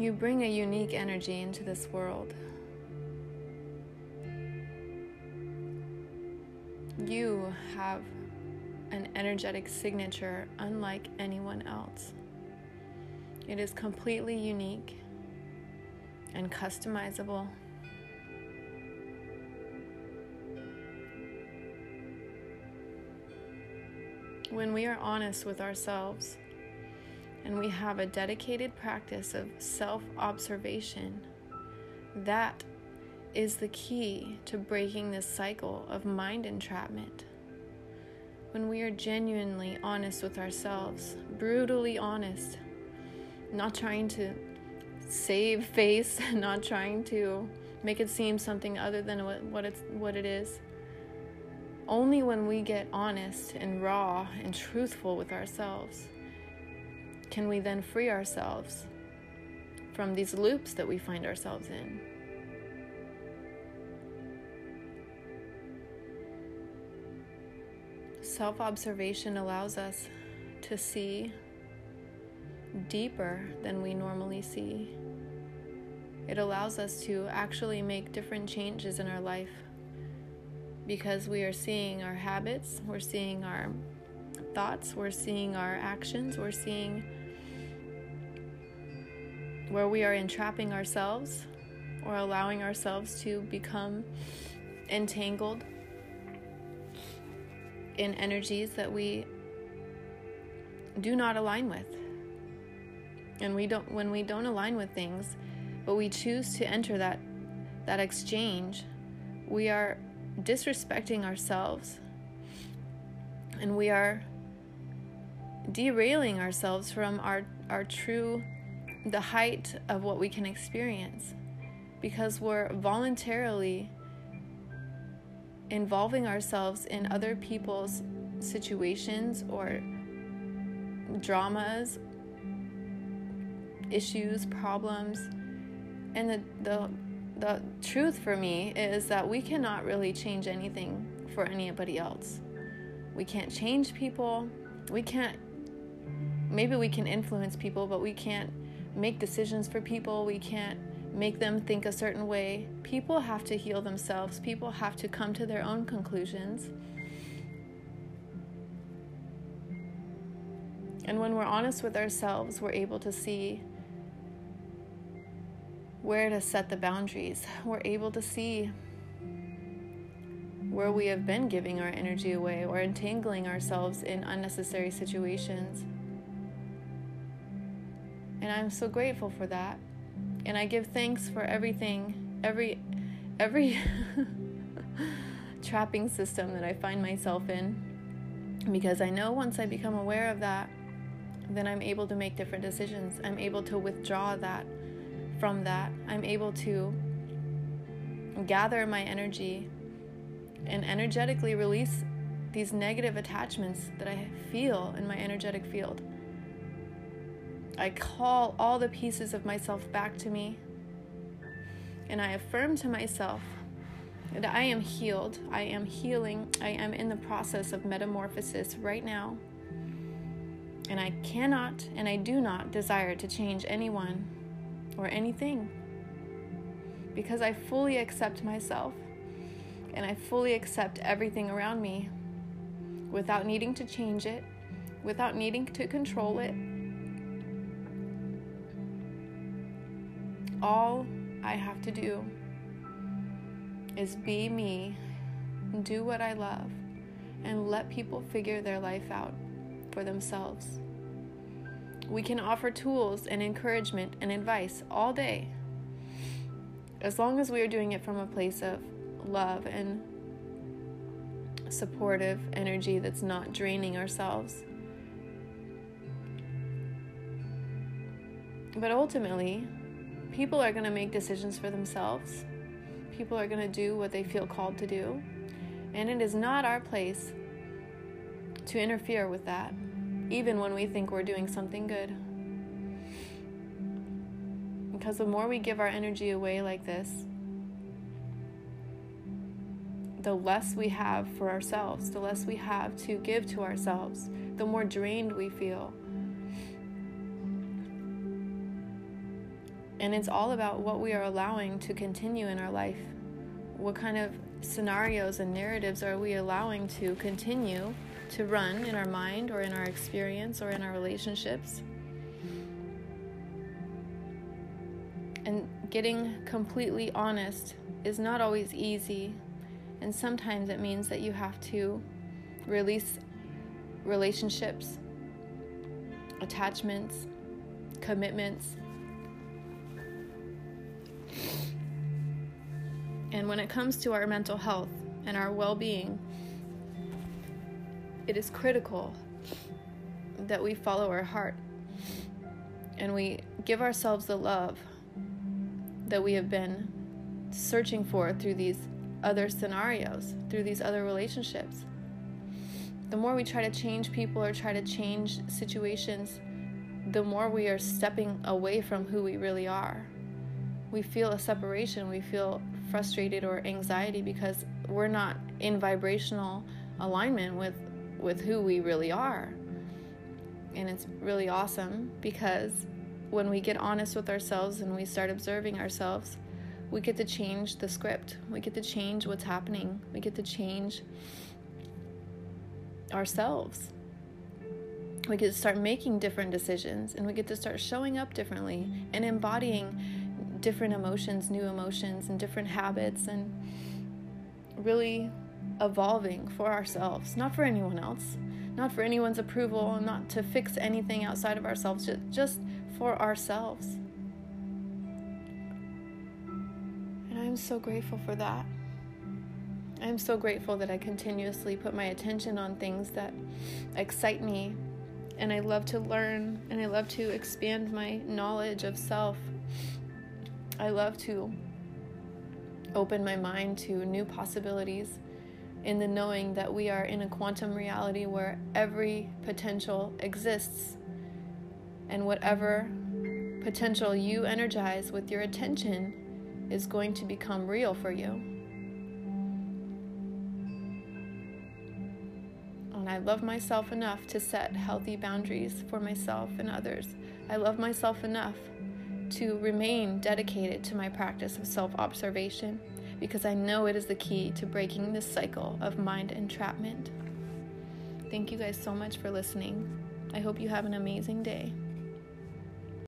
You bring a unique energy into this world. You have an energetic signature unlike anyone else. It is completely unique and customizable. When we are honest with ourselves and we have a dedicated practice of self observation, that is the key to breaking this cycle of mind entrapment. When we are genuinely honest with ourselves, brutally honest, not trying to save face, not trying to make it seem something other than what, what it's what it is. Only when we get honest and raw and truthful with ourselves can we then free ourselves from these loops that we find ourselves in. Self observation allows us to see deeper than we normally see. It allows us to actually make different changes in our life because we are seeing our habits, we're seeing our thoughts, we're seeing our actions, we're seeing where we are entrapping ourselves or allowing ourselves to become entangled in energies that we do not align with. And we don't when we don't align with things, but we choose to enter that that exchange, we are disrespecting ourselves. And we are derailing ourselves from our our true the height of what we can experience because we're voluntarily involving ourselves in other people's situations or dramas, issues, problems. And the, the, the truth for me is that we cannot really change anything for anybody else. We can't change people. We can't, maybe we can influence people, but we can't make decisions for people. We can't make them think a certain way. People have to heal themselves, people have to come to their own conclusions. And when we're honest with ourselves, we're able to see where to set the boundaries. We're able to see where we have been giving our energy away or entangling ourselves in unnecessary situations. And I'm so grateful for that and I give thanks for everything, every every trapping system that I find myself in because I know once I become aware of that, then I'm able to make different decisions. I'm able to withdraw that from that. I'm able to gather my energy and energetically release these negative attachments that I feel in my energetic field. I call all the pieces of myself back to me. And I affirm to myself that I am healed. I am healing. I am in the process of metamorphosis right now. And I cannot and I do not desire to change anyone or anything because I fully accept myself and I fully accept everything around me without needing to change it, without needing to control it, all I have to do is be me, do what I love, and let people figure their life out for themselves. We can offer tools and encouragement and advice all day as long as we are doing it from a place of love and supportive energy that's not draining ourselves. But ultimately, people are going to make decisions for themselves. People are going to do what they feel called to do. And it is not our place to interfere with that, even when we think we're doing something good. Because the more we give our energy away like this, the less we have for ourselves, the less we have to give to ourselves, the more drained we feel, And it's all about what we are allowing to continue in our life. What kind of scenarios and narratives are we allowing to continue to run in our mind or in our experience or in our relationships? And getting completely honest is not always easy. And sometimes it means that you have to release relationships, attachments, commitments. When it comes to our mental health and our well being, it is critical that we follow our heart and we give ourselves the love that we have been searching for through these other scenarios, through these other relationships. The more we try to change people or try to change situations, the more we are stepping away from who we really are. We feel a separation, we feel frustrated or anxiety because we're not in vibrational alignment with with who we really are. And it's really awesome because when we get honest with ourselves and we start observing ourselves, we get to change the script. We get to change what's happening. We get to change ourselves. We get to start making different decisions and we get to start showing up differently and embodying different emotions, new emotions, and different habits, and really evolving for ourselves, not for anyone else, not for anyone's approval, not to fix anything outside of ourselves, just for ourselves. And I'm so grateful for that. I'm so grateful that I continuously put my attention on things that excite me. And I love to learn and I love to expand my knowledge of self. I love to open my mind to new possibilities in the knowing that we are in a quantum reality where every potential exists and whatever potential you energize with your attention is going to become real for you. And I love myself enough to set healthy boundaries for myself and others. I love myself enough to remain dedicated to my practice of self observation because I know it is the key to breaking this cycle of mind entrapment. Thank you guys so much for listening. I hope you have an amazing day.